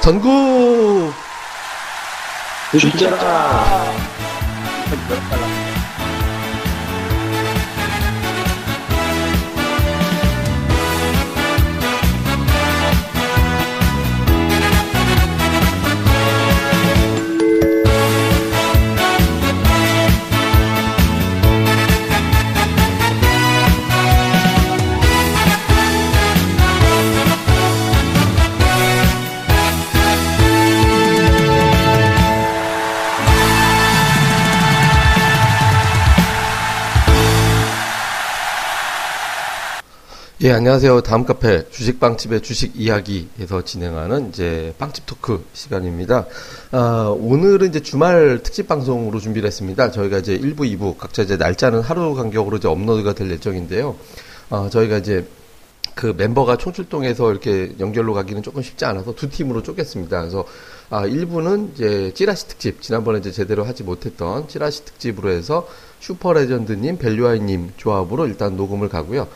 전국 주식 예, 안녕하세요. 다음 카페 주식빵집의 주식 이야기에서 진행하는 이제 빵집 토크 시간입니다. 아, 오늘은 이제 주말 특집 방송으로 준비를 했습니다. 저희가 이제 1부, 2부 각자 이제 날짜는 하루 간격으로 이제 업로드가 될 예정인데요. 아, 저희가 이제 그 멤버가 총출동해서 이렇게 연결로 가기는 조금 쉽지 않아서 두 팀으로 쪼갰습니다. 그래서 아, 1부는 이제 찌라시 특집, 지난번에 이제 제대로 하지 못했던 찌라시 특집으로 해서 슈퍼레전드님, 벨류아이님 조합으로 일단 녹음을 가고요.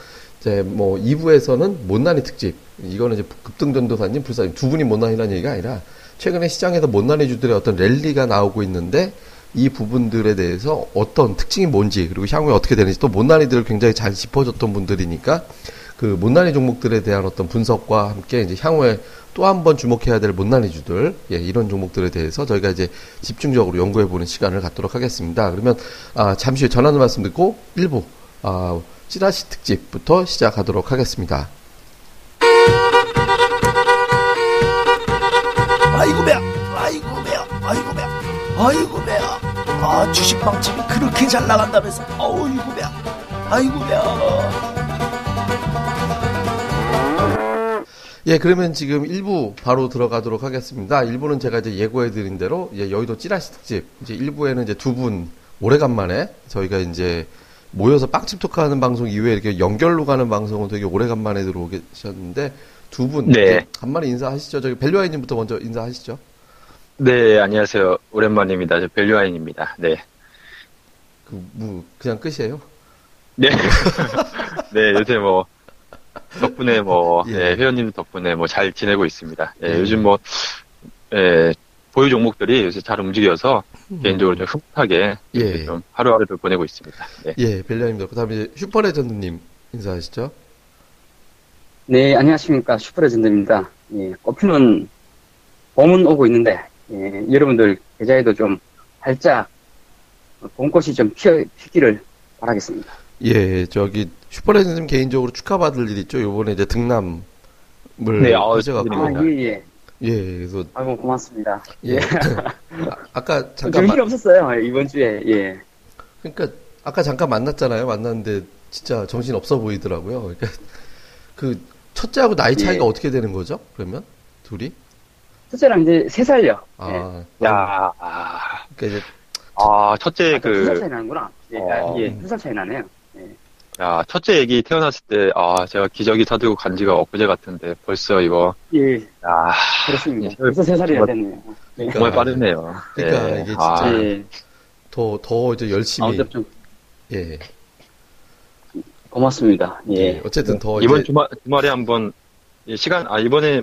이제 뭐 2부에서는 못난이 특집 이거는 이제 급등전도사님 불사님 두 분이 못난이라는 얘기가 아니라 최근에 시장에서 못난이 주들의 어떤 랠리가 나오고 있는데 이 부분들에 대해서 어떤 특징이 뭔지 그리고 향후에 어떻게 되는지 또 못난이들을 굉장히 잘 짚어줬던 분들이니까 그 못난이 종목들에 대한 어떤 분석과 함께 이제 향후에 또 한 번 주목해야 될 못난이 주들 예, 이런 종목들에 대해서 저희가 이제 집중적으로 연구해 보는 시간을 갖도록 하겠습니다. 그러면 아, 잠시 후에 전하는 말씀 듣고 1부 아, 찌라시 특집부터 시작하도록 하겠습니다. 아이고 배야. 아이고 배야. 아이고 배야. 아이고 배야. 아 주식빵집이 그렇게 잘 나간다면서. 아이고 배야. 아이고 배야. 예, 그러면 지금 1부 바로 들어가도록 하겠습니다. 1부는 제가 이제 예고해 드린 대로 이제 여의도 찌라시 특집, 이제 1부에는 이제 두 분 오래간만에 저희가 이제 모여서 빵집 토크하는 방송 이후에 이렇게 연결로 가는 방송은 되게 오래간만에 들어오셨는데 두 분 네. 간만에 인사하시죠. 저기 벨류아이님부터 먼저 인사하시죠. 네, 안녕하세요. 오랜만입니다. 저 벨류아인입니다. 네. 그, 뭐, 그냥 끝이에요. 네. 네, 요새 뭐, 덕분에 뭐, 예. 예, 회원님 덕분에 뭐 잘 지내고 있습니다. 예, 예. 요즘 뭐, 예, 보유 종목들이 요새 잘 움직여서 개인적으로 좀 흐뭇하게 예. 좀 하루하루를 보내고 있습니다. 네. 예, 벨류아이입니다. 그 다음에 이제 슈퍼레전드님 인사하시죠. 네, 안녕하십니까. 슈퍼레전드입니다. 예, 꽃피는 봄은 오고 있는데, 예, 여러분들 계좌에도 좀 활짝 봄꽃이 좀 피어, 피기를 바라겠습니다. 예, 저기 슈퍼레전드님 개인적으로 축하받을 일 있죠. 요번에 이제 등남을 네, 하셔갖고. 아, 축하드립니다. 예, 예. 예, 그래서 아이고, 고맙습니다. 예. 아, 아까 잠깐 정신이 마, 없었어요, 이번 주에. 예. 그러니까 아까 잠깐 만났잖아요. 만났는데 진짜 정신 없어 보이더라고요. 그러니까 그 첫째하고 나이 차이가 예. 어떻게 되는 거죠? 그러면 둘이? 첫째랑 이제 세 살요. 예. 아, 야, 아, 그러니까 이제 아, 첫째 두살 그, 차이 나는구나. 예, 어. 아, 예, 두 살 차이 나네요. 야, 첫째 애기 태어났을 때, 아, 제가 기저귀 사들고 간 지가 엊그제 같은데, 벌써 이거, 예, 야, 그렇습니다. 예. 벌써 세 살이나 됐네요. 네. 정말 빠르네요. 그러니까 예. 이게 아, 진짜 예. 더 더 이제 열심히 아무튼 좀 예. 고맙습니다. 예. 예. 어쨌든 더 이번 이제 주말, 주말에 한번, 예, 시간, 아, 이번에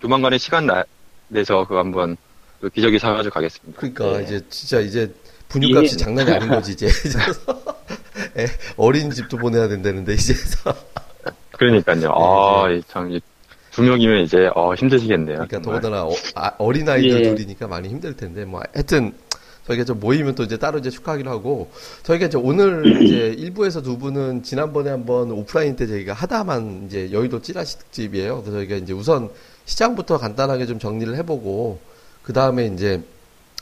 조만간에 시간 나, 내서 그 한번, 그 기저귀 사가지고 가겠습니다. 그러니까 예. 이제 진짜 이제 분유값이 예. 장난이 아닌 거지 이제. 예, 어린이집도 보내야 된다는데 이제서. 그러니까요. 아, 이 참, 이두 명이면 이제, 어, 힘드시겠네요. 그러니까 정말. 더군다나 어, 린 아이들 예. 둘이니까 많이 힘들 텐데 뭐 하여튼 저희가 좀 모이면 또 이제 따로 이제 축하하기로 하고 저희가 이제 오늘 이제 일부에서 두 분은 지난번에 한번 오프라인 때 저희가 하다만 이제 여의도 찌라시 특집이에요. 그래서 저희가 이제 우선 시장부터 간단하게 좀 정리를 해보고 그 다음에 이제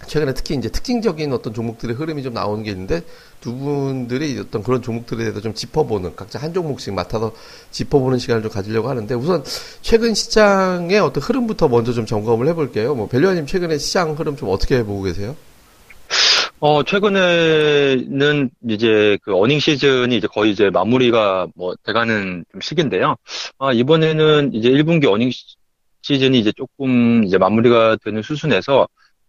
최근에 특히 이제 특징적인 어떤 종목들의 흐름이 좀 나오는 게 있는데 두 분들이 어떤 그런 종목들에 대해서 좀 짚어보는 각자 한 종목씩 맡아서 짚어보는 시간을 좀 가지려고 하는데 우선 최근 시장의 어떤 흐름부터 먼저 좀 점검을 해볼게요. 뭐 벨류아님 최근에 시장 흐름 좀 어떻게 보고 계세요? 어, 최근에는 이제 그 어닝 시즌이 이제 거의 이제 마무리가 뭐 돼가는 좀 시기인데요. 아, 이번에는 이제 1분기 어닝 시- 시즌이 이제 조금 이제 마무리가 되는 수순에서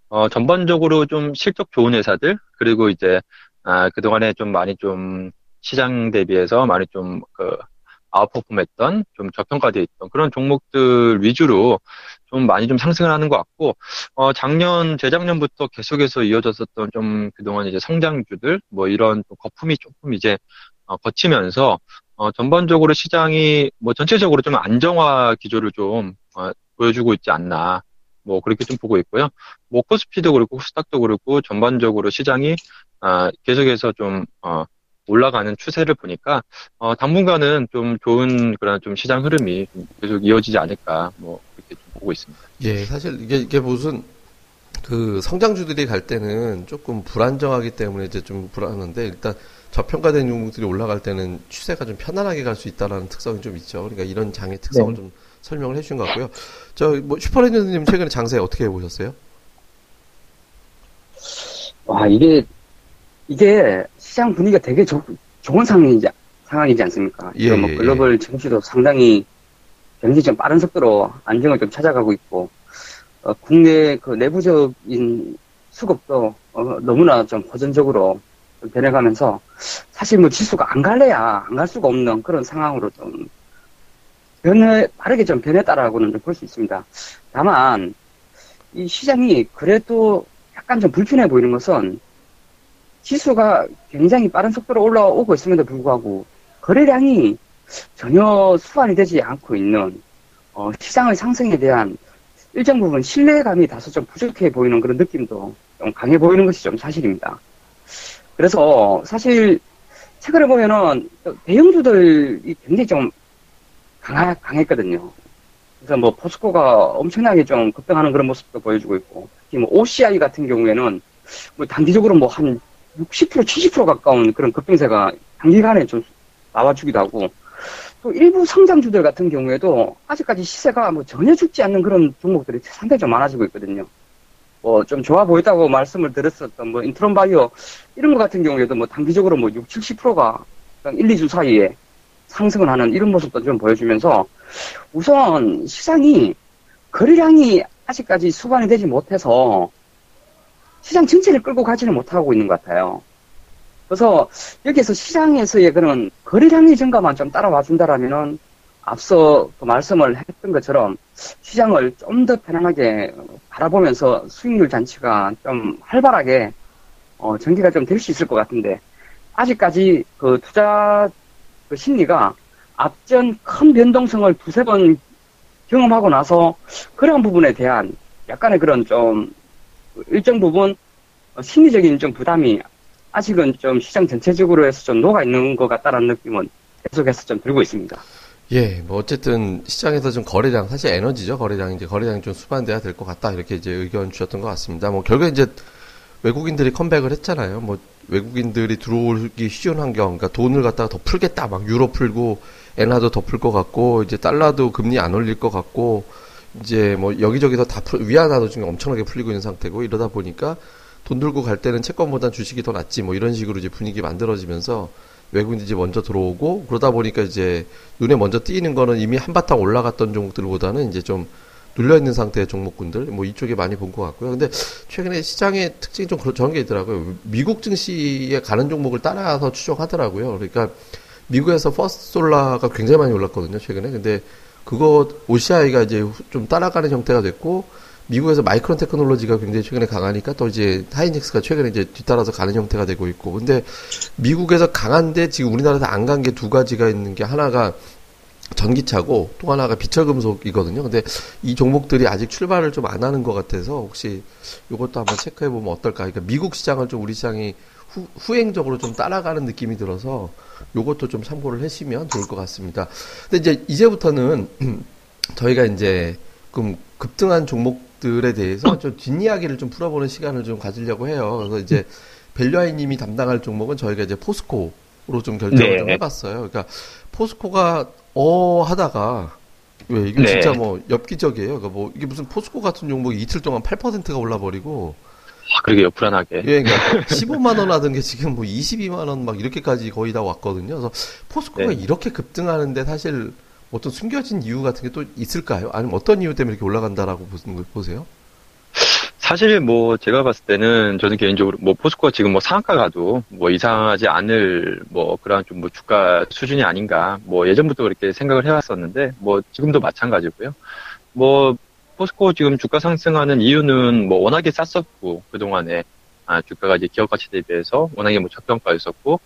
어, 전반적으로 좀 실적 좋은 회사들, 그리고 이제, 아, 그동안에 좀 많이 좀 시장 대비해서 많이 좀, 그, 아웃퍼폼했던 좀 저평가되어 있던 그런 종목들 위주로 좀 많이 좀 상승을 하는 것 같고 어 작년 재작년부터 계속해서 이어졌었던 좀 그동안 이제 성장주들 뭐 이런 또 거품이 조금 이제 어, 거치면서 어 전반적으로 시장이 뭐 전체적으로 좀 안정화 기조를 좀 어, 보여주고 있지 않나 뭐 그렇게 좀 보고 있고요. 뭐 코스피도 그렇고 코스닥도 그렇고 전반적으로 시장이 아 계속해서 좀 어, 올라가는 추세를 보니까 어, 당분간은 좀 좋은 그런 좀 시장 흐름이 좀 계속 이어지지 않을까 뭐 그렇게 좀 보고 있습니다. 예, 사실 이게 이게 무슨 그 성장주들이 갈 때는 조금 불안정하기 때문에 이제 좀 불안한데 일단 저평가된 종목들이 올라갈 때는 추세가 좀 편안하게 갈 수 있다라는 특성이 좀 있죠. 그러니까 이런 장의 특성을 네. 좀 설명을 해주신 것 같고요. 저 뭐 슈퍼레전드님 최근에 장세 어떻게 보셨어요? 와, 이게, 이게 시장 분위기가 되게 좋, 좋은 상황이지, 상황이지 않습니까? 예, 뭐 예, 글로벌 증시도 상당히 굉장히 좀 빠른 속도로 안정을 좀 찾아가고 있고, 어, 국내 그 내부적인 수급도 어, 너무나 좀 호전적으로 좀 변해가면서 사실 뭐 지수가 안 갈래야 안 갈 수가 없는 그런 상황으로 좀 변해, 빠르게 좀 변했다라고는 좀 볼 수 있습니다. 다만, 이 시장이 그래도 약간 좀 불편해 보이는 것은 지수가 굉장히 빠른 속도로 올라오고 있음에도 불구하고 거래량이 전혀 수반이 되지 않고 있는 어, 시장의 상승에 대한 일정 부분 신뢰감이 다소 좀 부족해 보이는 그런 느낌도 좀 강해 보이는 것이 좀 사실입니다. 그래서 사실 최근에 보면은 대형주들이 굉장히 좀 강하, 강했거든요. 그래서 뭐 포스코가 엄청나게 좀 급등하는 그런 모습도 보여주고 있고 특히 뭐 OCI 같은 경우에는 뭐 단기적으로 뭐 한 60% 70% 가까운 그런 급등세가 단기간에 좀 나와주기도 하고 또 일부 성장주들 같은 경우에도 아직까지 시세가 뭐 전혀 죽지 않는 그런 종목들이 상당히 좀 많아지고 있거든요. 뭐 좀 좋아 보였다고 말씀을 드렸었던 뭐 인트론 바이오 이런 것 같은 경우에도 뭐 단기적으로 뭐 6, 70%가 1, 2주 사이에 상승을 하는 이런 모습도 좀 보여주면서 우선 시장이 거래량이 아직까지 수반이 되지 못해서 시장 전체를 끌고 가지는 못하고 있는 것 같아요. 그래서 여기에서 시장에서의 그런 거래량의 증가만 좀 따라와 준다라면은 앞서 그 말씀을 했던 것처럼 시장을 좀 더 편안하게 바라보면서 수익률 잔치가 좀 활발하게 어, 전개가 좀 될 수 있을 것 같은데 아직까지 그 투자 그 심리가 앞전 큰 변동성을 두세 번 경험하고 나서 그런 부분에 대한 약간의 그런 좀 일정 부분 어, 심리적인 좀 부담이 아직은 좀 시장 전체적으로 해서 좀 녹아 있는 것 같다라는 느낌은 계속해서 좀 들고 있습니다. 예, 뭐 어쨌든 시장에서 좀 거래량 사실 에너지죠 거래량 이제 거래량이 좀 수반돼야 될 것 같다 이렇게 이제 의견 주셨던 것 같습니다. 뭐 결국에 이제 외국인들이 컴백을 했잖아요. 뭐 외국인들이 들어오기 쉬운 환경, 그러니까 돈을 갖다가 더 풀겠다, 막 유로 풀고 엔화도 더 풀 것 같고 이제 달러도 금리 안 올릴 것 같고 이제 뭐 여기저기서 다 풀, 위안화도 지금 엄청나게 풀리고 있는 상태고 이러다 보니까 돈 들고 갈 때는 채권보단 주식이 더 낫지 뭐 이런 식으로 이제 분위기 만들어지면서 외국인들이 먼저 들어오고 그러다 보니까 이제 눈에 먼저 띄는 거는 이미 한바탕 올라갔던 종목들보다는 이제 좀 눌려 있는 상태의 종목군들 뭐 이쪽에 많이 본 것 같고요. 근데 최근에 시장의 특징이 좀 그런 게 있더라고요. 미국 증시에 가는 종목을 따라서 추종하더라고요. 그러니까 미국에서 퍼스트 솔라가 굉장히 많이 올랐거든요, 최근에. 근데 그거 OCI가 이제 좀 따라가는 형태가 됐고 미국에서 마이크론 테크놀로지가 굉장히 최근에 강하니까 또 이제 하이닉스가 최근에 이제 뒤따라서 가는 형태가 되고 있고 근데 미국에서 강한데 지금 우리나라에서 안 간 게 두 가지가 있는 게 하나가 전기차고 또 하나가 비철금속이거든요. 근데 이 종목들이 아직 출발을 좀 안 하는 것 같아서 혹시 이것도 한번 체크해 보면 어떨까? 그러니까 미국 시장을 좀 우리 시장이 후, 후행적으로 좀 따라가는 느낌이 들어서 요것도 좀 참고를 하시면 좋을 것 같습니다. 근데 이제 이제부터는 저희가 이제 좀 급등한 종목들에 대해서 좀 뒷이야기를 좀 풀어보는 시간을 좀 가지려고 해요. 그래서 이제 벨류아이님이 담당할 종목은 저희가 이제 포스코 로 좀 결정을 네. 좀 해봤어요. 그러니까 포스코가 어 하다가 왜 이게 네. 진짜 뭐 엽기적이에요. 그러니까 뭐 이게 무슨 포스코 같은 종목이 이틀 동안 8%가 올라버리고 아, 그러게요, 불안하게. 예, 그러니까 15만 원 하던 게 지금 뭐 22만 원 막 이렇게까지 거의 다 왔거든요. 그래서 포스코가 네. 이렇게 급등하는데 사실 어떤 숨겨진 이유 같은 게 또 있을까요? 아니면 어떤 이유 때문에 이렇게 올라간다라고 보세요? 사실 뭐 제가 봤을 때는 저는 개인적으로 뭐 포스코가 지금 뭐 상한가 가도 뭐 이상하지 않을 뭐 그런 좀 뭐 주가 수준이 아닌가 뭐 예전부터 그렇게 생각을 해왔었는데 뭐 지금도 마찬가지고요. 뭐 포스코 지금 주가 상승하는 이유는 뭐 워낙에 쌌었고 그동안에 아, 주가가 이제 기업 가치 대비해서 워낙에 뭐 적정가였었고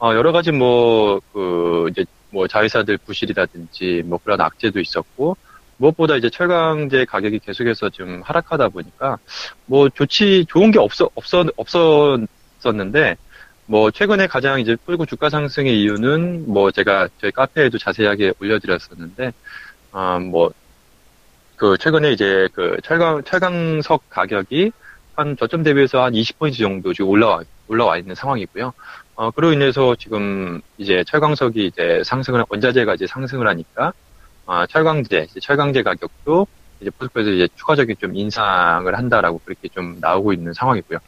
어, 여러 가지 뭐 그 이제 뭐 자회사들 부실이라든지 뭐 그런 악재도 있었고 무엇보다 이제 철강제 가격이 계속해서 좀 하락하다 보니까 뭐 좋지 좋은 게 없어 없어 없었었는데 뭐 최근에 가장 이제 풀고 주가 상승의 이유는 뭐 제가 저희 카페에도 자세하게 올려드렸었는데 아뭐 그 최근에 이제 그 철강 철강석 가격이 한 저점 대비해서 한 20포인트 정도 지금 올라와 올라와 있는 상황이고요. 어 그로 인해서 지금 이제 철강석이 이제 상승을 원자재가 이제 상승을 하니까 아, 철강제, 철강제 가격도 이제 포스코에서 이제 추가적인 좀 인상을 한다라고 그렇게 좀 나오고 있는 상황이고요.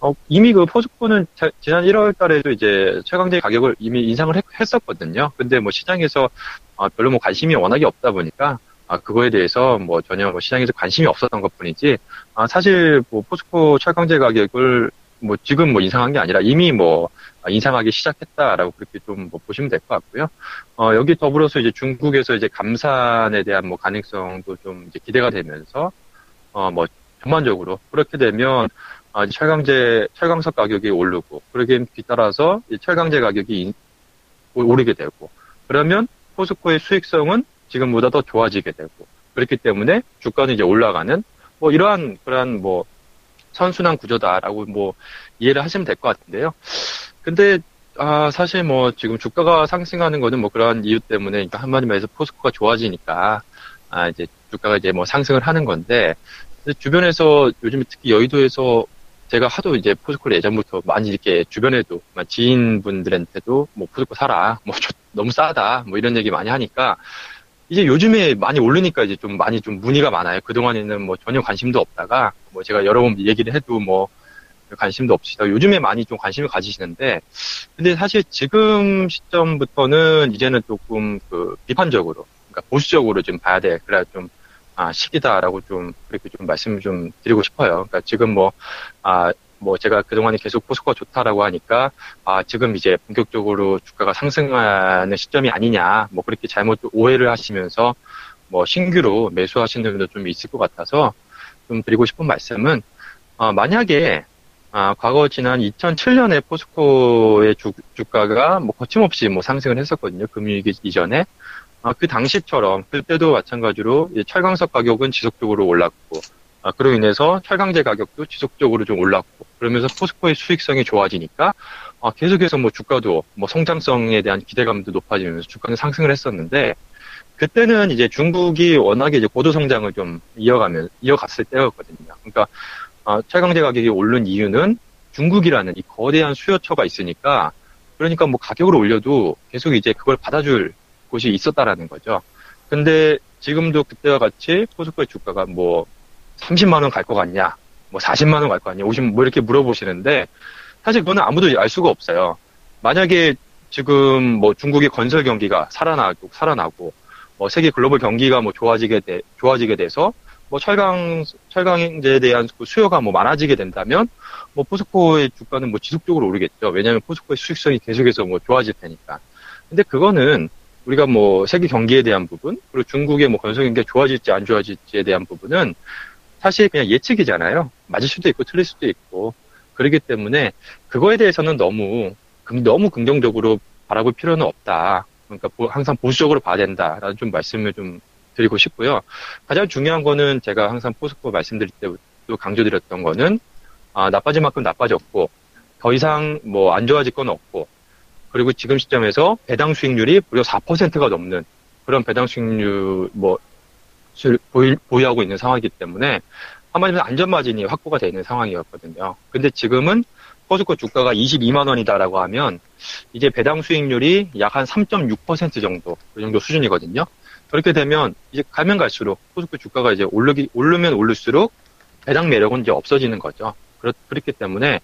어, 이미 그 포스코는 자, 지난 1월 달에도 이제 철강제 가격을 이미 인상을 했, 었거든요 근데 뭐 시장에서 어, 별로 뭐 관심이 워낙에 없다 보니까 아, 그거에 대해서 뭐 전혀 뭐 시장에서 관심이 없었던 것 뿐이지, 아, 사실 뭐 포스코 철강제 가격을 뭐 지금 뭐 인상한 게 아니라 이미 뭐 인상하기 시작했다라고 그렇게 좀 뭐 보시면 될 것 같고요. 어, 여기 더불어서 이제 중국에서 이제 감산에 대한 뭐 가능성도 좀 이제 기대가 되면서 어, 뭐 전반적으로 그렇게 되면 아, 철강제 철강석 가격이 오르고 그러기에 뒤따라서 철강제 가격이 인, 오르게 되고 그러면 포스코의 수익성은 지금보다 더 좋아지게 되고 그렇기 때문에 주가는 이제 올라가는 뭐 이러한 그러한 뭐 선순환 구조다라고 뭐 이해를 하시면 될 것 같은데요. 근데 아 사실 뭐 지금 주가가 상승하는 거는 뭐 그러한 이유 때문에 그러니까 한마디로 해서 포스코가 좋아지니까 아 이제 주가가 이제 뭐 상승을 하는 건데 주변에서 요즘 특히 여의도에서 제가 하도 이제 포스코를 예전부터 많이 이렇게 주변에도 지인분들한테도 뭐 포스코 사라 뭐 너무 싸다 뭐 이런 얘기 많이 하니까 이제 요즘에 많이 오르니까 이제 좀 많이 좀 문의가 많아요. 그동안에는 뭐 전혀 관심도 없다가 뭐 제가 여러 번 얘기를 해도 뭐 관심도 없으시다. 요즘에 많이 좀 관심을 가지시는데 근데 사실 지금 시점부터는 이제는 조금 그 비판적으로 그러니까 보수적으로 좀 봐야 돼. 그래야 좀 아, 시기다라고 좀 그렇게 좀 말씀을 좀 드리고 싶어요. 그러니까 지금 뭐 아, 뭐 제가 그동안에 계속 포스코가 좋다라고 하니까 아 지금 이제 본격적으로 주가가 상승하는 시점이 아니냐 뭐 그렇게 잘못 오해를 하시면서 뭐 신규로 매수하시는 분도 좀 있을 것 같아서 좀 드리고 싶은 말씀은 어, 만약에 아, 과거 지난 2007년에 포스코의 주, 주가가 뭐 거침없이 뭐 상승을 했었거든요. 금융위기 이전에. 아, 그 당시처럼 그때도 마찬가지로 철강석 가격은 지속적으로 올랐고 아, 그로 인해서 철강제 가격도 지속적으로 좀 올랐고 그러면서 포스코의 수익성이 좋아지니까 아, 계속해서 뭐 주가도 뭐 성장성에 대한 기대감도 높아지면서 주가는 상승을 했었는데 그때는 이제 중국이 워낙에 이제 고도 성장을 좀 이어가면 이어갔을 때였거든요. 그러니까 아, 철강제 가격이 오른 이유는 중국이라는 이 거대한 수요처가 있으니까 그러니까 뭐 가격을 올려도 계속 이제 그걸 받아줄 곳이 있었다라는 거죠. 근데 지금도 그때와 같이 포스코의 주가가 뭐 30만 원 갈 것 같냐, 뭐 40만 원 갈 것 같냐, 50, 뭐 이렇게 물어보시는데 사실 그거는 아무도 알 수가 없어요. 만약에 지금 뭐 중국의 건설 경기가 살아나고 살아나고 뭐 세계 글로벌 경기가 뭐 좋아지게 돼 좋아지게 돼서 뭐 철강 철강제에 대한 그 수요가 뭐 많아지게 된다면 뭐 포스코의 주가는 뭐 지속적으로 오르겠죠. 왜냐하면 포스코의 수익성이 계속해서 뭐 좋아질 테니까. 근데 그거는 우리가 뭐 세계 경기에 대한 부분 그리고 중국의 뭐 건설 경기가 좋아질지 안 좋아질지에 대한 부분은 사실 그냥 예측이잖아요. 맞을 수도 있고 틀릴 수도 있고 그렇기 때문에 그거에 대해서는 너무 너무 긍정적으로 바라볼 필요는 없다. 그러니까 항상 보수적으로 봐야 된다라는 좀 말씀을 좀 드리고 싶고요. 가장 중요한 거는 제가 항상 포스코 말씀드릴 때도 강조드렸던 거는 아, 나빠질 만큼 나빠졌고 더 이상 뭐 안 좋아질 건 없고 그리고 지금 시점에서 배당 수익률이 무려 4%가 넘는 그런 배당 수익률 뭐 보유, 보유하고 있는 상황이기 때문에 한마디로 안전 마진이 확보가 되어 있는 상황이었거든요. 근데 지금은 포스코 주가가 22만 원이다라고 하면 이제 배당 수익률이 약 한 3.6% 정도 그 정도 수준이거든요. 그렇게 되면 이제 가면 갈수록 포스코 주가가 이제 오르기 오르면 오를수록 배당 매력은 이제 없어지는 거죠. 그렇, 그렇기 때문에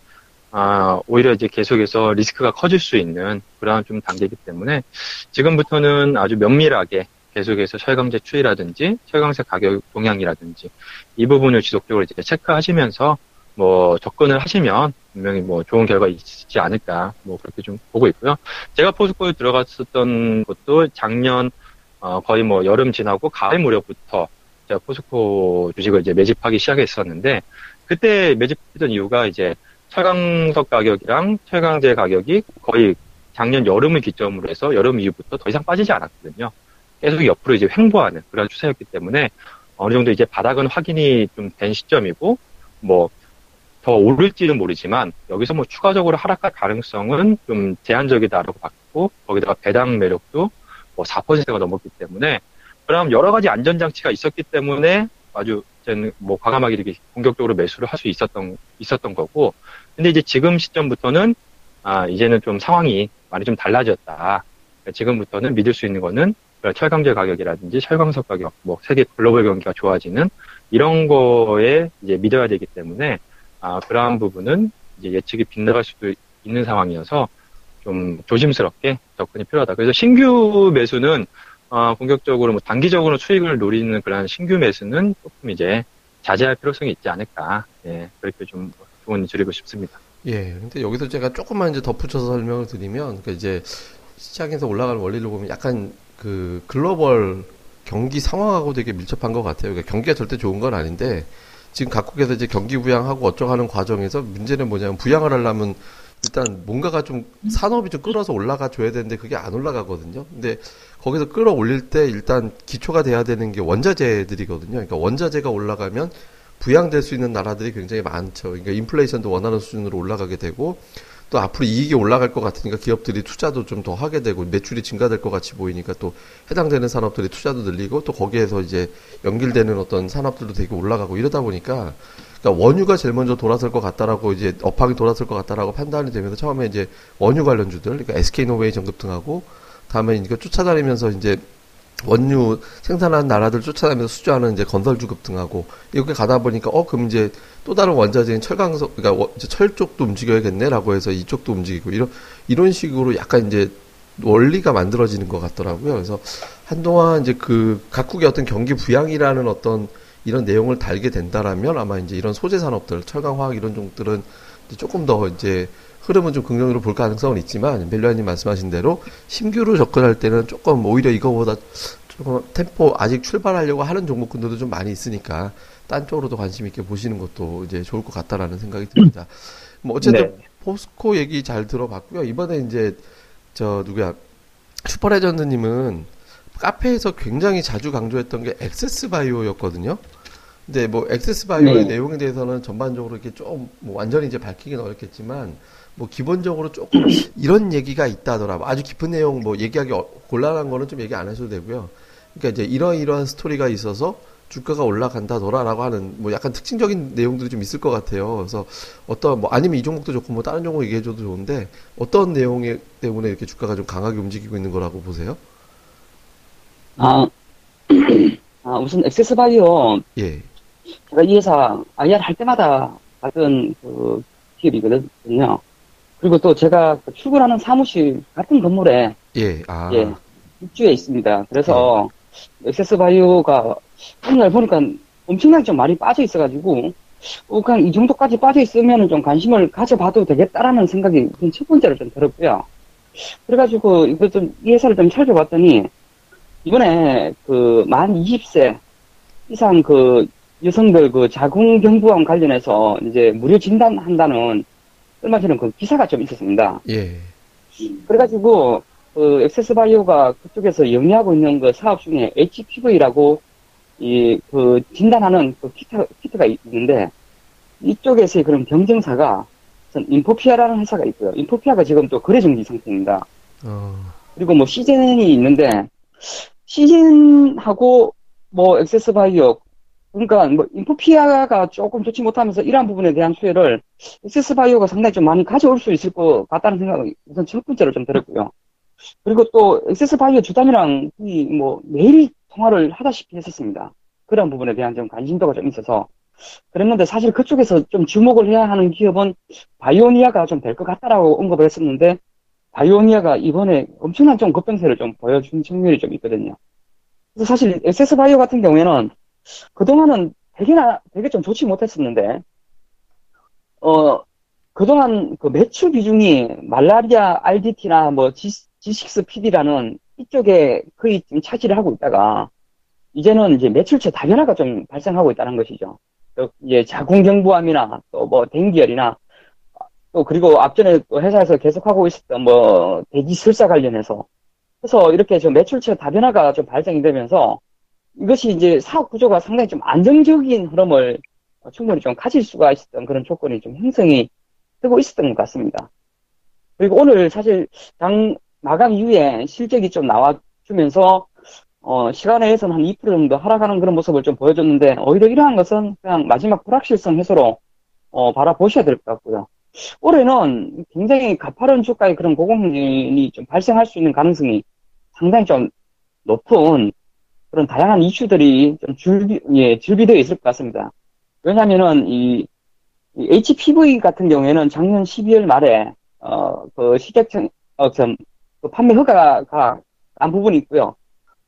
아, 오히려 이제 계속해서 리스크가 커질 수 있는 그러한 좀 단계이기 때문에 지금부터는 아주 면밀하게 계속해서 철강제 추이라든지 철강제 가격 동향이라든지 이 부분을 지속적으로 이제 체크하시면서 뭐 접근을 하시면 분명히 뭐 좋은 결과 있지 않을까 뭐 그렇게 좀 보고 있고요. 제가 포스코에 들어갔었던 것도 작년 어 거의 뭐 여름 지나고 가을 무렵부터 제가 포스코 주식을 이제 매집하기 시작했었는데 그때 매집했던 이유가 이제 철강석 가격이랑 철강제 가격이 거의 작년 여름을 기점으로 해서 여름 이후부터 더 이상 빠지지 않았거든요. 계속 옆으로 이제 횡보하는 그런 추세였기 때문에 어느 정도 이제 바닥은 확인이 좀 된 시점이고 뭐 더 오를지는 모르지만 여기서 뭐 추가적으로 하락할 가능성은 좀 제한적이다라고 봤고 거기다가 배당 매력도 뭐 4%가 넘었기 때문에 그럼 여러 가지 안전장치가 있었기 때문에 아주 뭐 과감하게 이렇게 공격적으로 매수를 할 수 있었던 있었던 거고 근데 이제 지금 시점부터는 아 이제는 좀 상황이 많이 좀 달라졌다. 지금부터는 믿을 수 있는 거는 철강제 가격이라든지 철광석 가격, 뭐 세계 글로벌 경기가 좋아지는 이런 거에 이제 믿어야 되기 때문에 아 그러한 부분은 이제 예측이 빗나갈 수도 있는 상황이어서 좀 조심스럽게 접근이 필요하다. 그래서 신규 매수는 어, 공격적으로 뭐 단기적으로 수익을 노리는 그런 신규 매수는 조금 이제 자제할 필요성이 있지 않을까. 예, 그렇게 좀 조언 드리고 싶습니다. 예, 근데 여기서 제가 조금만 이제 덧붙여서 설명을 드리면, 그러니까 이제 시장에서 올라가는 원리를 보면 약간 그 글로벌 경기 상황하고 되게 밀접한 것 같아요. 그러니까 경기가 절대 좋은 건 아닌데, 지금 각국에서 이제 경기 부양하고 어쩌고 하는 과정에서 문제는 뭐냐면 부양을 하려면 일단 뭔가가 좀 산업이 좀 끌어서 올라가 줘야 되는데 그게 안 올라가거든요. 근데 거기서 끌어올릴 때 일단 기초가 돼야 되는 게 원자재들이거든요. 그러니까 원자재가 올라가면 부양될 수 있는 나라들이 굉장히 많죠. 그러니까 인플레이션도 원하는 수준으로 올라가게 되고 또 앞으로 이익이 올라갈 것 같으니까 기업들이 투자도 좀 더 하게 되고 매출이 증가될 것 같이 보이니까 또 해당되는 산업들이 투자도 늘리고 또 거기에서 이제 연결되는 어떤 산업들도 되게 올라가고 이러다 보니까 그러니까 원유가 제일 먼저 돌아설 것 같다라고 이제 업황이 돌아설 것 같다라고 판단이 되면서 처음에 이제 원유 관련주들 그러니까 SK노웨이 전급 등하고 다음에 이거 쫓아다니면서 이제 원유 생산하는 나라들 쫓아다니면서 수주하는 이제 건설 주 급 등하고 이렇게 가다 보니까 어 그럼 이제 또 다른 원자재인 철강석 그러니까 철 쪽도 움직여야겠네라고 해서 이쪽도 움직이고 이런 이런 식으로 약간 이제 원리가 만들어지는 것 같더라고요. 그래서 한동안 이제 그 각국의 어떤 경기 부양이라는 어떤 이런 내용을 달게 된다라면 아마 이제 이런 소재 산업들, 철강, 화학 이런 종들은 조금 더 이제 흐름은 좀 긍정적으로 볼 가능성은 있지만 벨류아님 말씀하신 대로 신규로 접근할 때는 조금 오히려 이거보다 조금 템포 아직 출발하려고 하는 종목군들도 좀 많이 있으니까 딴 쪽으로도 관심 있게 보시는 것도 이제 좋을 것 같다라는 생각이 듭니다. 뭐 어쨌든 네. 포스코 얘기 잘 들어봤고요. 이번에 이제 저 누구야 슈퍼레전드님은 카페에서 굉장히 자주 강조했던 게 액세스 바이오였거든요. 근데 뭐 액세스 바이오의 네. 내용에 대해서는 전반적으로 이렇게 좀 뭐 완전히 이제 밝히기는 어렵겠지만 뭐 기본적으로 조금 이런 얘기가 있다더라. 뭐 아주 깊은 내용 뭐 얘기하기 어, 곤란한 거는 좀 얘기 안 하셔도 되고요. 그러니까 이제 이런 이러한 스토리가 있어서 주가가 올라간다더라라고 하는 뭐 약간 특징적인 내용들이 좀 있을 것 같아요. 그래서 어떤 뭐 아니면 이 종목도 좋고 뭐 다른 종목 얘기해줘도 좋은데 어떤 내용 때문에 이렇게 주가가 좀 강하게 움직이고 있는 거라고 보세요? 아, 아 우선 엑세스 바이오 예. 제가 이 회사 IR 할 때마다 받은 그 기업이거든요. 그리고 또 제가 출근하는 사무실 같은 건물에 예, 아. 예, 입주해 있습니다. 그래서 예. 엑세스 바이오가 오늘 보니까 엄청나게 좀 많이 빠져 있어가지고 어, 그냥 이 정도까지 빠져 있으면 좀 관심을 가져봐도 되겠다라는 생각이 첫 번째로 좀 들었고요. 그래가지고 이거 좀 이 회사를 좀 찾아봤더니 이번에 그 만 20세 이상 그 여성들 그 자궁경부암 관련해서 이제 무료 진단한다는 얼마 전에 그 기사가 좀 있었습니다. 예. 그래가지고 그 엑세스 바이오가 그쪽에서 영위하고 있는 그 사업 중에 HPV라고 이 그 진단하는 그 키트, 키트가 있는데 이쪽에서의 그런 경쟁사가 인포피아라는 회사가 있고요. 인포피아가 지금 또 거래 정지 상태입니다. 어. 그리고 뭐 씨젠이 있는데 씨젠하고 뭐 엑세스 바이오 그러니까 뭐 인포피아가 조금 좋지 못하면서 이러한 부분에 대한 수혜를 엑세스 바이오가 상당히 좀 많이 가져올 수 있을 것 같다는 생각이 우선 첫 번째로 좀 들었고요. 그리고 또 엑세스 바이오 주담이랑 뭐 매일 통화를 하다시피 했었습니다. 그런 부분에 대한 좀 관심도가 좀 있어서 그랬는데 사실 그쪽에서 좀 주목을 해야 하는 기업은 바이오니아가 좀 될 것 같다라고 언급을 했었는데 바이오니아가 이번에 엄청난 좀 급등세를 좀 보여준 측면이 좀 있거든요. 그래서 사실 엑세스 바이오 같은 경우에는 그동안은 되게나, 되게 좀 좋지 못했었는데, 어, 그동안 그 매출 비중이 말라리아 RDT나 뭐 G, G6PD라는 이쪽에 거의 좀 차지를 하고 있다가, 이제는 이제 매출체 다변화가 좀 발생하고 있다는 것이죠. 또 이제 자궁경부암이나 또 뭐 댕기열이나 또 그리고 앞전에 또 회사에서 계속하고 있었던 뭐 대기술사 관련해서 그래서 이렇게 좀 매출체 다변화가 좀 발생이 되면서 이것이 이제 사업 구조가 상당히 좀 안정적인 흐름을 충분히 좀 가질 수가 있었던 그런 조건이 좀 형성이 되고 있었던 것 같습니다. 그리고 오늘 사실 장 마감 이후에 실적이 좀 나와주면서 어, 시간에 의해서는 한 2% 정도 하락하는 그런 모습을 좀 보여줬는데 오히려 이러한 것은 그냥 마지막 불확실성 해소로 어, 바라보셔야 될 것 같고요. 올해는 굉장히 가파른 주가의 그런 고공률이 좀 발생할 수 있는 가능성이 상당히 좀 높은 그런 다양한 이슈들이 좀 준비, 예, 준비되어 있을 것 같습니다. 왜냐면은 이, 이 HPV 같은 경우에는 작년 12월 말에, 어, 그 식약청, 어, 좀, 그 판매 허가가 난 부분이 있고요.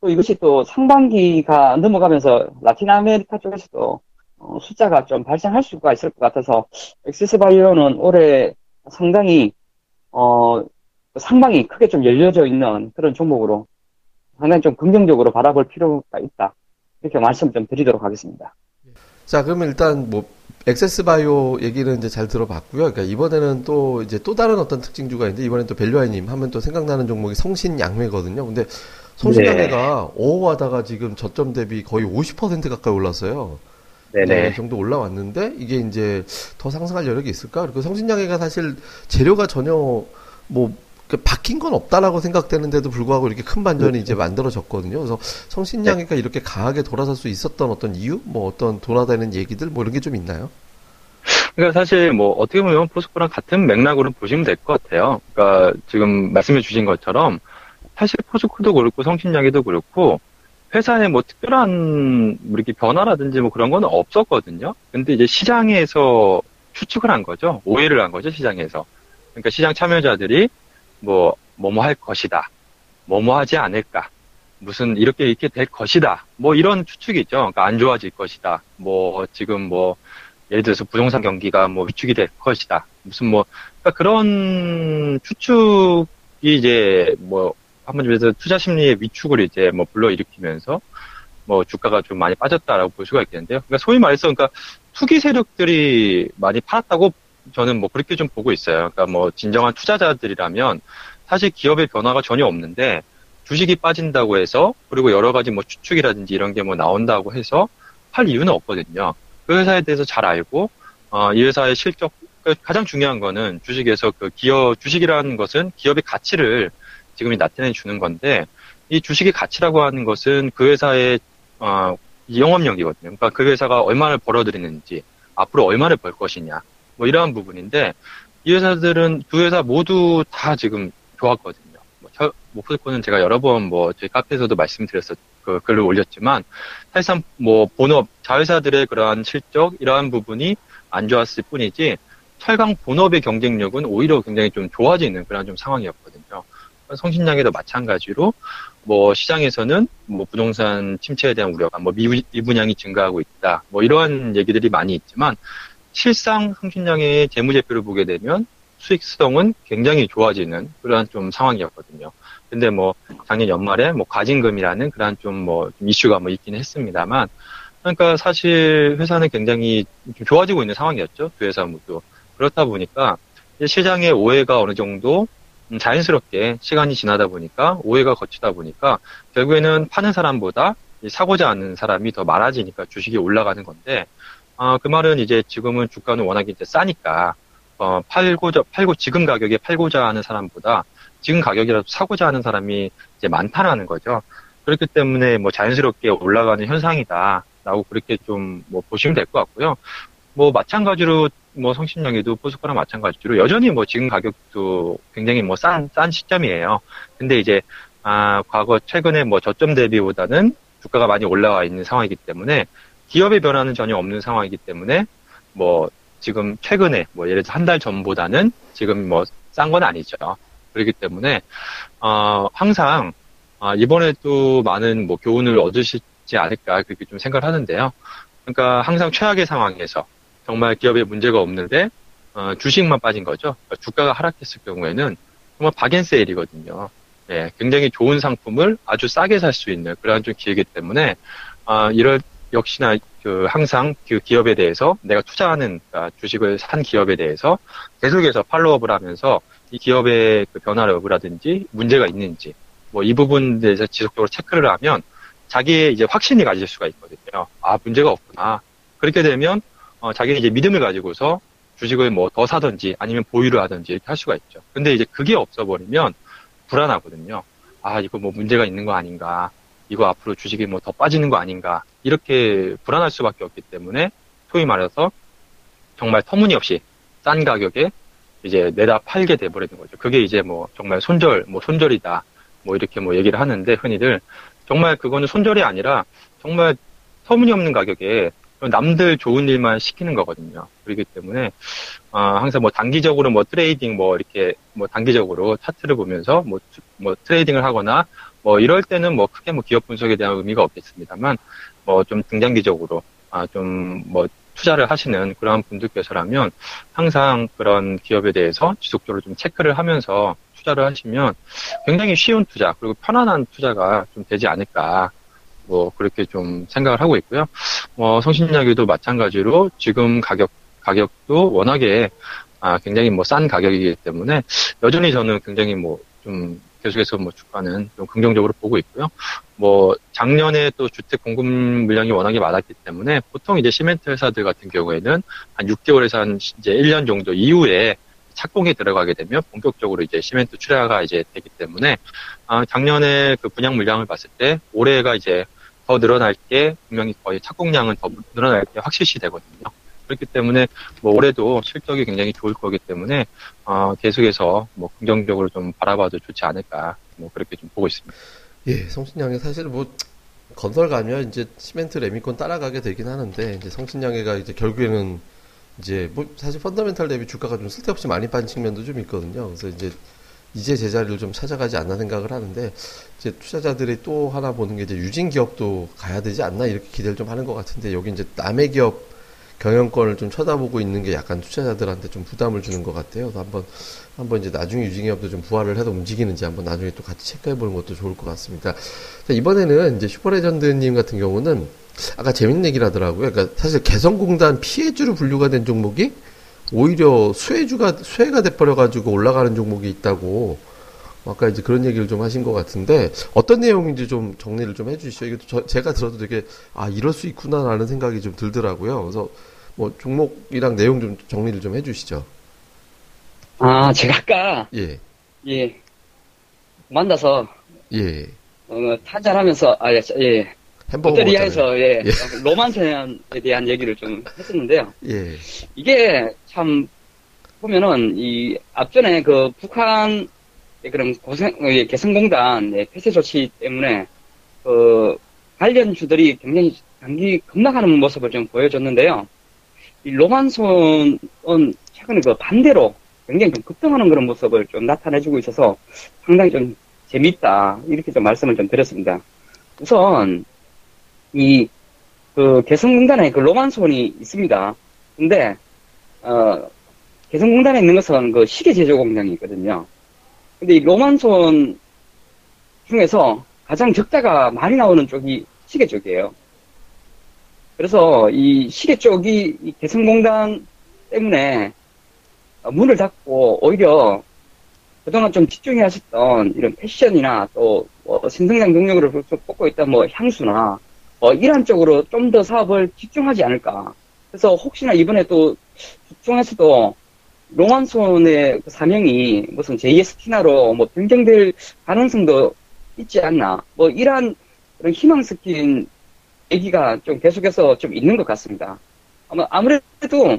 또 이것이 또 상반기가 넘어가면서 라틴 아메리카 쪽에서도 어, 숫자가 좀 발생할 수가 있을 것 같아서 엑세스 바이오는 올해 상당히 어, 상방이 크게 좀 열려져 있는 그런 종목으로 상당히 좀 긍정적으로 바라볼 필요가 있다. 이렇게 말씀 좀 드리도록 하겠습니다. 자, 그러면 일단 뭐 엑세스 바이오 얘기는 이제 잘 들어봤고요. 그러니까 이번에는 또 이제 또 다른 어떤 특징주가 있는데 이번엔 또 벨류아님 하면 또 생각나는 종목이 성신양매거든요. 근데 성신양매가 네. 5호 하다가 지금 저점 대비 거의 50% 가까이 올랐어요. 네네. 네, 정도 올라왔는데 이게 이제 더 상승할 여력이 있을까? 그리고 성신양해가 사실 재료가 전혀 뭐 바뀐 건 없다라고 생각되는데도 불구하고 이렇게 큰 반전이 그렇죠. 이제 만들어졌거든요. 그래서 성신양해가 네. 이렇게 강하게 돌아설 수 있었던 어떤 이유, 뭐 어떤 돌아다니는 얘기들 뭐 이런 게 좀 있나요? 그러니까 사실 뭐 어떻게 보면 포스코랑 같은 맥락으로 보시면 될 것 같아요. 그러니까 지금 말씀해 주신 것처럼 사실 포스코도 그렇고 성신양해도 그렇고 회사에 뭐 특별한 뭐 이렇게 변화라든지 뭐 그런 건 없었거든요. 근데 이제 시장에서 추측을 한 거죠. 오해를 한 거죠, 시장에서. 그러니까 시장 참여자들이 뭐, 뭐뭐 할 것이다. 뭐뭐 하지 않을까. 무슨 이렇게 이렇게 될 것이다. 뭐 이런 추측이 있죠. 그러니까 안 좋아질 것이다. 뭐 지금 뭐 예를 들어서 부동산 경기가 뭐 위축이 될 것이다. 무슨 뭐 그러니까 그런 추측이 이제 뭐 한번 좀해서 투자 심리의 위축을 이제 뭐 불러일으키면서 뭐 주가가 좀 많이 빠졌다라고 볼 수가 있겠는데요. 그러니까 소위 말해서 그러니까 투기 세력들이 많이 팔았다고 저는 뭐 그렇게 좀 보고 있어요. 그러니까 뭐 진정한 투자자들이라면 사실 기업의 변화가 전혀 없는데 주식이 빠진다고 해서 그리고 여러 가지 뭐 추측이라든지 이런 게 뭐 나온다고 해서 팔 이유는 없거든요. 그 회사에 대해서 잘 알고 어, 이 회사의 실적 그 가장 중요한 거는 주식에서 그 기업 주식이라는 것은 기업의 가치를 지금이 나타내 주는 건데 이 주식의 가치라고 하는 것은 그 회사의 어, 영업력이거든요. 그러니까 그 회사가 얼마를 벌어들이는지 앞으로 얼마를 벌 것이냐 뭐 이러한 부분인데 이 회사들은 두 회사 모두 다 지금 좋았거든요. 뭐, 모프스코는 제가 여러 번 뭐 저희 카페에서도 말씀드렸었 그 글을 올렸지만 사실상 뭐 본업 자회사들의 그러한 실적 이러한 부분이 안 좋았을 뿐이지 철강 본업의 경쟁력은 오히려 굉장히 좀 좋아지는 그런 좀 상황이었거든요. 성신양에도 마찬가지로 뭐 시장에서는 뭐 부동산 침체에 대한 우려가 뭐 미분양이 증가하고 있다 뭐 이러한 얘기들이 많이 있지만 실상 성신양의 재무제표를 보게 되면 수익성은 굉장히 좋아지는 그러한 좀 상황이었거든요. 근데 뭐 작년 연말에 뭐 과징금이라는 그러한 좀뭐 이슈가 뭐 있긴 했습니다만 그러니까 사실 회사는 굉장히 좀 좋아지고 있는 상황이었죠. 두 회사 모두 그렇다 보니까 시장의 오해가 어느 정도 음, 자연스럽게 시간이 지나다 보니까 오해가 거치다 보니까 결국에는 파는 사람보다 사고자 하는 사람이 더 많아지니까 주식이 올라가는 건데 어, 그 말은 이제 지금은 주가는 워낙 이제 싸니까 어, 팔고자 팔고 지금 가격에 팔고자 하는 사람보다 지금 가격이라도 사고자 하는 사람이 이제 많다라는 거죠. 그렇기 때문에 뭐 자연스럽게 올라가는 현상이다라고 그렇게 좀 뭐 보시면 될 것 같고요. 뭐 마찬가지로 뭐 성신령에도 포스코랑 마찬가지로 여전히 뭐 지금 가격도 굉장히 뭐 싼 싼 시점이에요. 근데 이제 아 과거 최근에 뭐 저점 대비보다는 주가가 많이 올라와 있는 상황이기 때문에 기업의 변화는 전혀 없는 상황이기 때문에 뭐 지금 최근에 뭐 예를 들어 한 달 전보다는 지금 뭐 싼 건 아니죠. 그렇기 때문에 어 항상 아, 이번에도 많은 뭐 교훈을 얻으시지 않을까 그렇게 좀 생각을 하는데요. 그러니까 항상 최악의 상황에서 정말 기업에 문제가 없는데 어, 주식만 빠진 거죠. 그러니까 주가가 하락했을 경우에는 정말 박앤세일이거든요. 예, 굉장히 좋은 상품을 아주 싸게 살 수 있는 그러한 좀 기회이기 때문에 아, 이럴 역시나 그 항상 그 기업에 대해서 내가 투자하는 그러니까 주식을 산 기업에 대해서 계속해서 팔로업을 하면서 이 기업의 그 변화 여부라든지 문제가 있는지 뭐 이 부분에 대해서 지속적으로 체크를 하면 자기의 이제 확신이 가질 수가 있거든요. 아 문제가 없구나. 그렇게 되면 어, 자기는 이제 믿음을 가지고서 주식을 뭐 더 사든지 아니면 보유를 하든지 이렇게 할 수가 있죠. 근데 이제 그게 없어버리면 불안하거든요. 아 이거 뭐 문제가 있는 거 아닌가. 이거 앞으로 주식이 뭐 더 빠지는 거 아닌가. 이렇게 불안할 수밖에 없기 때문에 소위 말해서 정말 터무니없이 싼 가격에 이제 내다 팔게 돼버리는 거죠. 그게 이제 뭐 정말 손절, 뭐 손절이다. 뭐 이렇게 뭐 얘기를 하는데 흔히들 정말 그거는 손절이 아니라 정말 터무니없는 가격에 남들 좋은 일만 시키는 거거든요. 그렇기 때문에 어, 항상 뭐 단기적으로 뭐 트레이딩 뭐 이렇게 뭐 단기적으로 차트를 보면서 뭐, 뭐 트레이딩을 하거나 뭐 이럴 때는 뭐 크게 뭐 기업 분석에 대한 의미가 없겠습니다만 뭐 좀 중장기적으로 아 좀 뭐 투자를 하시는 그러한 분들께서라면 항상 그런 기업에 대해서 지속적으로 좀 체크를 하면서 투자를 하시면 굉장히 쉬운 투자 그리고 편안한 투자가 좀 되지 않을까 뭐 그렇게 좀 생각을 하고 있고요. 뭐 성신약에도 마찬가지로 지금 가격 가격도 워낙에 아 굉장히 뭐 싼 가격이기 때문에 여전히 저는 굉장히 뭐좀 계속해서 뭐 주가는 좀 긍정적으로 보고 있고요. 뭐 작년에 또 주택 공급 물량이 워낙에 많았기 때문에 보통 이제 시멘트 회사들 같은 경우에는 한 6개월에서 한 이제 1년 정도 이후에 착공에 들어가게 되면 본격적으로 이제 시멘트 출하가 이제 되기 때문에 아, 작년에 그 분양 물량을 봤을 때 올해가 이제 더 늘어날 게 분명히 거의 착공량은 더 늘어날 게 확실시 되거든요. 그렇기 때문에 뭐 올해도 실적이 굉장히 좋을 거기 때문에 어, 계속해서 뭐 긍정적으로 좀 바라봐도 좋지 않을까 뭐 그렇게 좀 보고 있습니다. 예, 성신양이 사실 뭐 건설 가면 이제 시멘트 레미콘 따라가게 되긴 하는데 이제 성신양이가 이제 결국에는 이제 뭐 사실 펀더멘탈 대비 주가가 좀 쓸데없이 많이 빠진 측면도 좀 있거든요. 그래서 이제 이제 제자리를 좀 찾아가지 않나 생각을 하는데 이제 투자자들이 또 하나 보는 게 이제 유진 기업도 가야 되지 않나 이렇게 기대를 좀 하는 것 같은데 여기 이제 남의 기업 경영권을 좀 쳐다보고 있는 게 약간 투자자들한테 좀 부담을 주는 것 같아요. 그래서 한번 한번 이제 나중에 유진기업도 좀 부활을 해서 움직이는지 한번 나중에 또 같이 체크해 보는 것도 좋을 것 같습니다. 자, 이번에는 이제 슈퍼레전드님 같은 경우는 아까 재밌는 얘기를 하더라고요. 그러니까 사실 개성공단 피해주로 분류가 된 종목이 오히려 수혜주가 수혜가 돼버려가지고 올라가는 종목이 있다고 아까 이제 그런 얘기를 좀 하신 것 같은데 어떤 내용인지 좀 정리를 좀 해주시죠. 이게 저, 제가 들어도 되게 아 이럴 수 있구나라는 생각이 좀 들더라고요. 그래서 뭐 종목이랑 내용 좀 정리를 좀 해주시죠. 아 제가 아까 예, 예 만나서 예. 어, 타잔하면서 아예 예, 햄버거 롯데리아에서 먹었잖아요. 예, 예. 로만스에 대한 얘기를 좀 했었는데요. 예, 이게 참 보면은 이 앞전에 그 북한 그런 고생 예, 개성공단 예, 폐쇄 조치 때문에 그 관련주들이 굉장히 단기 급락하는 모습을 좀 보여줬는데요. 이 로만손은 최근에 그 반대로 굉장히 좀 급등하는 그런 모습을 좀 나타내주고 있어서 상당히 좀 재밌다 이렇게 좀 말씀을 좀 드렸습니다. 우선 이 그 개성공단에 그 로만손이 있습니다. 근데 어 개성공단에 있는 것은 그 시계 제조 공장이 있거든요. 근데 이 로만손 중에서 가장 적자가 많이 나오는 쪽이 시계 쪽이에요. 그래서 이 시계 쪽이 이 개성공단 때문에 어, 문을 닫고 오히려 그동안 좀 집중해 하셨던 이런 패션이나 또 뭐 신성장 동력으로 좀 꼽고 있던 뭐 향수나 어, 이런 쪽으로 좀 더 사업을 집중하지 않을까. 그래서 혹시나 이번에 또 집중해서도 로만손의 그 사명이 무슨 제이에스티나로 뭐 변경될 가능성도 있지 않나. 뭐 이러한 그런 희망 스킨 얘기가 좀 계속해서 좀 있는 것 같습니다. 아마 아무래도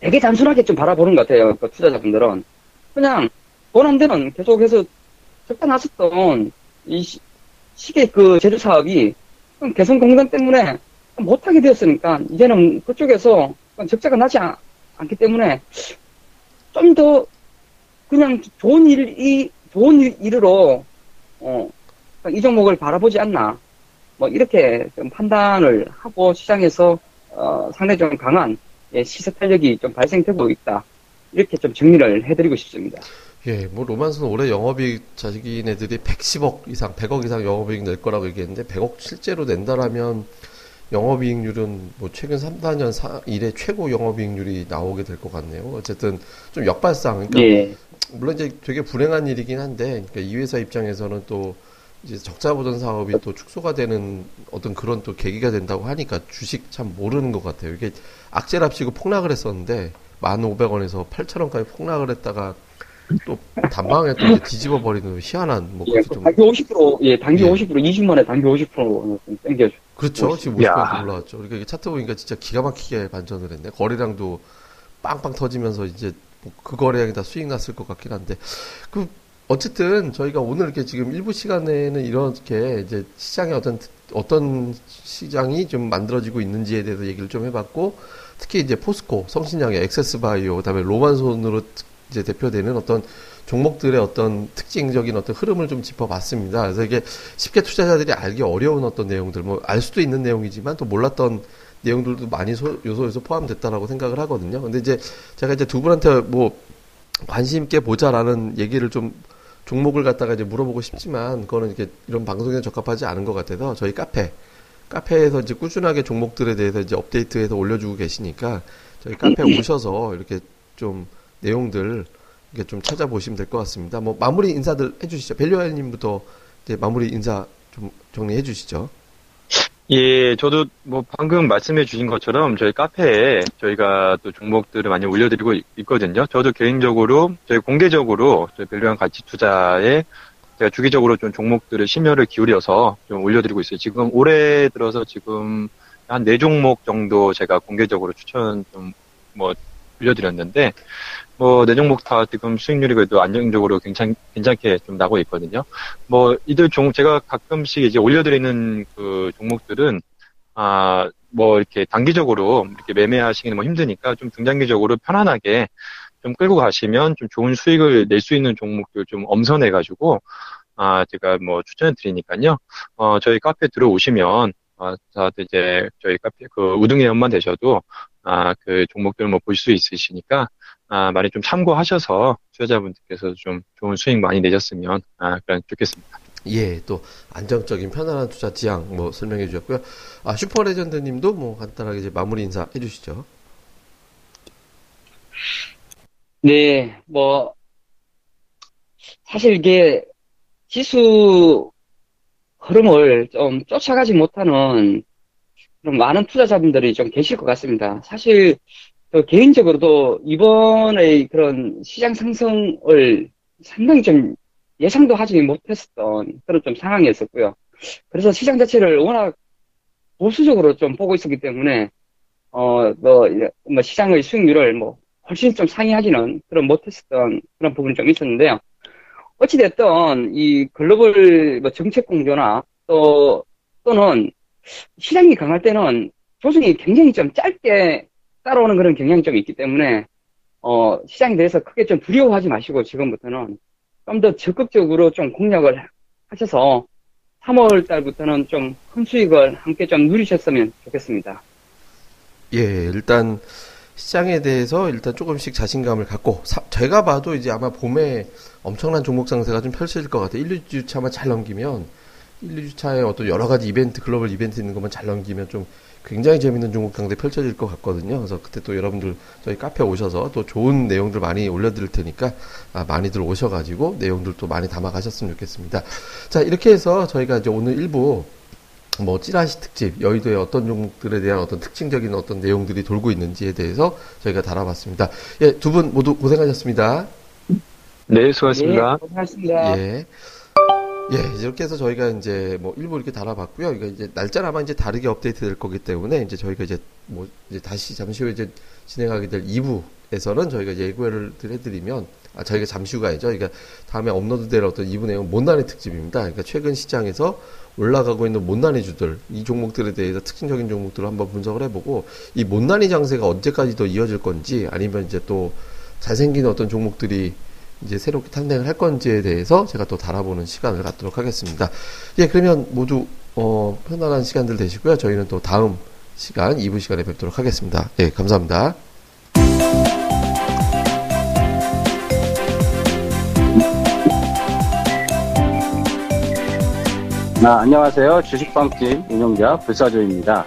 되게 단순하게 좀 바라보는 것 같아요. 그 투자자분들은. 그냥 되면 계속해서 났었던 이 시, 시계 그 제조 사업이 개성공단 때문에 못하게 되었으니까 이제는 그쪽에서 적자가 나지 않, 않기 때문에 좀 더 그냥 좋은 일이 좋은 일, 일으로 어, 이 종목을 바라보지 않나. 뭐, 이렇게 좀 판단을 하고 시장에서, 어, 상당히 좀 강한 예, 시세 탄력이 좀 발생되고 있다. 이렇게 좀 정리를 해드리고 싶습니다. 예, 뭐 로만스는 올해 영업이익 자기네들이 110억 이상, 100억 이상 영업이익 낼 거라고 얘기했는데 100억 실제로 낸다라면 영업이익률은 뭐 최근 3, 4년 사, 이래 최고 영업이익률이 나오게 될 것 같네요. 어쨌든 좀 역발상. 그러니까 예. 물론 이제 되게 불행한 일이긴 한데 그러니까 이 회사 입장에서는 또 이제 적자 보전 사업이 또 축소가 되는 어떤 그런 또 계기가 된다고 하니까 주식 참 모르는 것 같아요. 이게 악재랍시고 폭락을 했었는데 1,500원에서 8,000원까지 폭락을 했다가 또 단방에 또 뒤집어 버리는 희한한 뭐 예, 그렇게 그좀 단기 50%, 예, 단기 예. 50%, 20만에 단기 50%좀 땡겨줘. 그렇죠. 지금 야. 50% 올라왔죠. 그러니까 이게 차트 보니까 진짜 기가 막히게 반전을 했네. 거래량도 빵빵 터지면서 이제 뭐 그 거래량이 다 수익 났을 것 같긴 한데 그 어쨌든 저희가 오늘 이렇게 지금 일부 시간에는 이렇게 이제 시장의 어떤 특- 어떤 시장이 좀 만들어지고 있는지에 대해서 얘기를 좀 해봤고 특히 이제 포스코, 성신양의 엑세스바이오, 그다음에 로만손으로 특- 이제 대표되는 어떤 종목들의 어떤 특징적인 어떤 흐름을 좀 짚어봤습니다. 그래서 이게 쉽게 투자자들이 알기 어려운 어떤 내용들, 뭐 알 수도 있는 내용이지만 또 몰랐던 내용들도 많이 소- 요소에서 포함됐다라고 생각을 하거든요. 근데 이제 제가 이제 두 분한테 뭐 관심 있게 보자라는 얘기를 좀 종목을 갖다가 이제 물어보고 싶지만 그거는 이렇게 이런 방송에 적합하지 않은 것 같아서 저희 카페 카페에서 이제 꾸준하게 종목들에 대해서 이제 업데이트해서 올려주고 계시니까 저희 카페 오셔서 이렇게 좀 내용들 이렇게 좀 찾아보시면 될 것 같습니다. 뭐 마무리 인사들 해주시죠. 벨류아님부터 이제 마무리 인사 좀 정리해 주시죠. 예, 저도 뭐 방금 말씀해 주신 것처럼 저희 카페에 저희가 또 종목들을 많이 올려드리고 있- 있거든요. 저도 개인적으로 저희 공개적으로 저희 밸류한 가치 투자에 제가 주기적으로 좀 종목들을 심혈을 기울여서 좀 올려드리고 있어요. 지금 올해 들어서 지금 한 네 종목 정도 제가 공개적으로 추천 좀 뭐 올려드렸는데 뭐네 종목 다 지금 수익률이 그래도 안정적으로 괜찮 괜찮게 좀 나고 있거든요. 뭐 이들 종 제가 가끔씩 이제 올려드리는 그 종목들은 아 뭐 이렇게 단기적으로 이렇게 매매하시기는 뭐 힘드니까 좀 중장기적으로 편안하게 좀 끌고 가시면 좀 좋은 수익을 낼 수 있는 종목들 좀 엄선해 가지고 아 제가 뭐 추천해 드리니까요. 어 저희 카페 들어오시면 아 다들 이제 저희 카페 그 우등회원만 되셔도 아 그 종목들 뭐볼 수 있으시니까 아 많이 좀 참고하셔서 투자자분들께서 좀 좋은 수익 많이 내셨으면 아 그런 좋겠습니다. 예, 또 안정적인 편안한 투자 지향 뭐 설명해 주셨고요. 아 슈퍼 레전드 님도 뭐 간단하게 이제 마무리 인사 해 주시죠. 네, 뭐, 사실 이게 지수 흐름을 좀 쫓아가지 못하는 그런 많은 투자자분들이 좀 계실 것 같습니다. 사실, 저 개인적으로도 이번에 그런 시장 상승을 상당히 좀 예상도 하지 못했었던 그런 좀 상황이었었고요. 그래서 시장 자체를 워낙 보수적으로 좀 보고 있었기 때문에, 어, 뭐, 시장의 수익률을 뭐 훨씬 좀 상회하기는 그런 못했었던 그런 부분이 좀 있었는데요. 어찌됐든 이 글로벌 뭐 정책 공조나 또 또는 시장이 강할 때는 조정이 굉장히 좀 짧게 따라오는 그런 경향이 좀 있기 때문에 어 시장에 대해서 크게 좀 두려워하지 마시고 지금부터는 좀 더 적극적으로 좀 공략을 하셔서 3월 달부터는 좀 큰 수익을 함께 좀 누리셨으면 좋겠습니다. 예, 일단 시장에 대해서 일단 조금씩 자신감을 갖고 사- 제가 봐도 이제 아마 봄에 엄청난 종목 상세가 좀 펼쳐질 것 같아요. 1, 2주차만 잘 넘기면 1, 2주차에 어떤 여러 가지 이벤트, 글로벌 이벤트 있는 것만 잘 넘기면 좀 굉장히 재밌는 종목 상대 펼쳐질 것 같거든요. 그래서 그때 또 여러분들 저희 카페 오셔서 또 좋은 내용들 많이 올려드릴 테니까 아, 많이들 오셔가지고 내용들 또 많이 담아가셨으면 좋겠습니다. 자, 이렇게 해서 저희가 이제 오늘 일부 뭐 찌라시 특집 여의도의 어떤 종목들에 대한 어떤 특징적인 어떤 내용들이 돌고 있는지에 대해서 저희가 다뤄봤습니다. 예, 두 분 모두 고생하셨습니다. 네, 수고하셨습니다. 네, 고생하셨습니다. 예. 예, 이렇게 해서 저희가 이제 뭐 일부 이렇게 달아봤고요. 이거 이제 날짜는 아마 이제 다르게 업데이트 될 거기 때문에 이제 저희가 이제 뭐 이제 다시 잠시 후에 이제 진행하게 될 2부에서는 저희가 예고를 해드리면 아, 저희가 잠시 후가 아니죠. 그러니까 다음에 업로드 될 어떤 2부 내용 못난이 특집입니다. 그러니까 최근 시장에서 올라가고 있는 못난이 주들, 이 종목들에 대해서 특징적인 종목들을 한번 분석을 해보고 이 못난이 장세가 언제까지 더 이어질 건지 아니면 이제 또 잘생긴 어떤 종목들이 이제 새롭게 탄생을 할 건지에 대해서 제가 또 달아보는 시간을 갖도록 하겠습니다. 예, 그러면 모두 어, 편안한 시간들 되시고요. 저희는 또 다음 시간 2부 시간에 뵙도록 하겠습니다. 예, 감사합니다. 아, 안녕하세요. 주식방집 운영자 불사조입니다.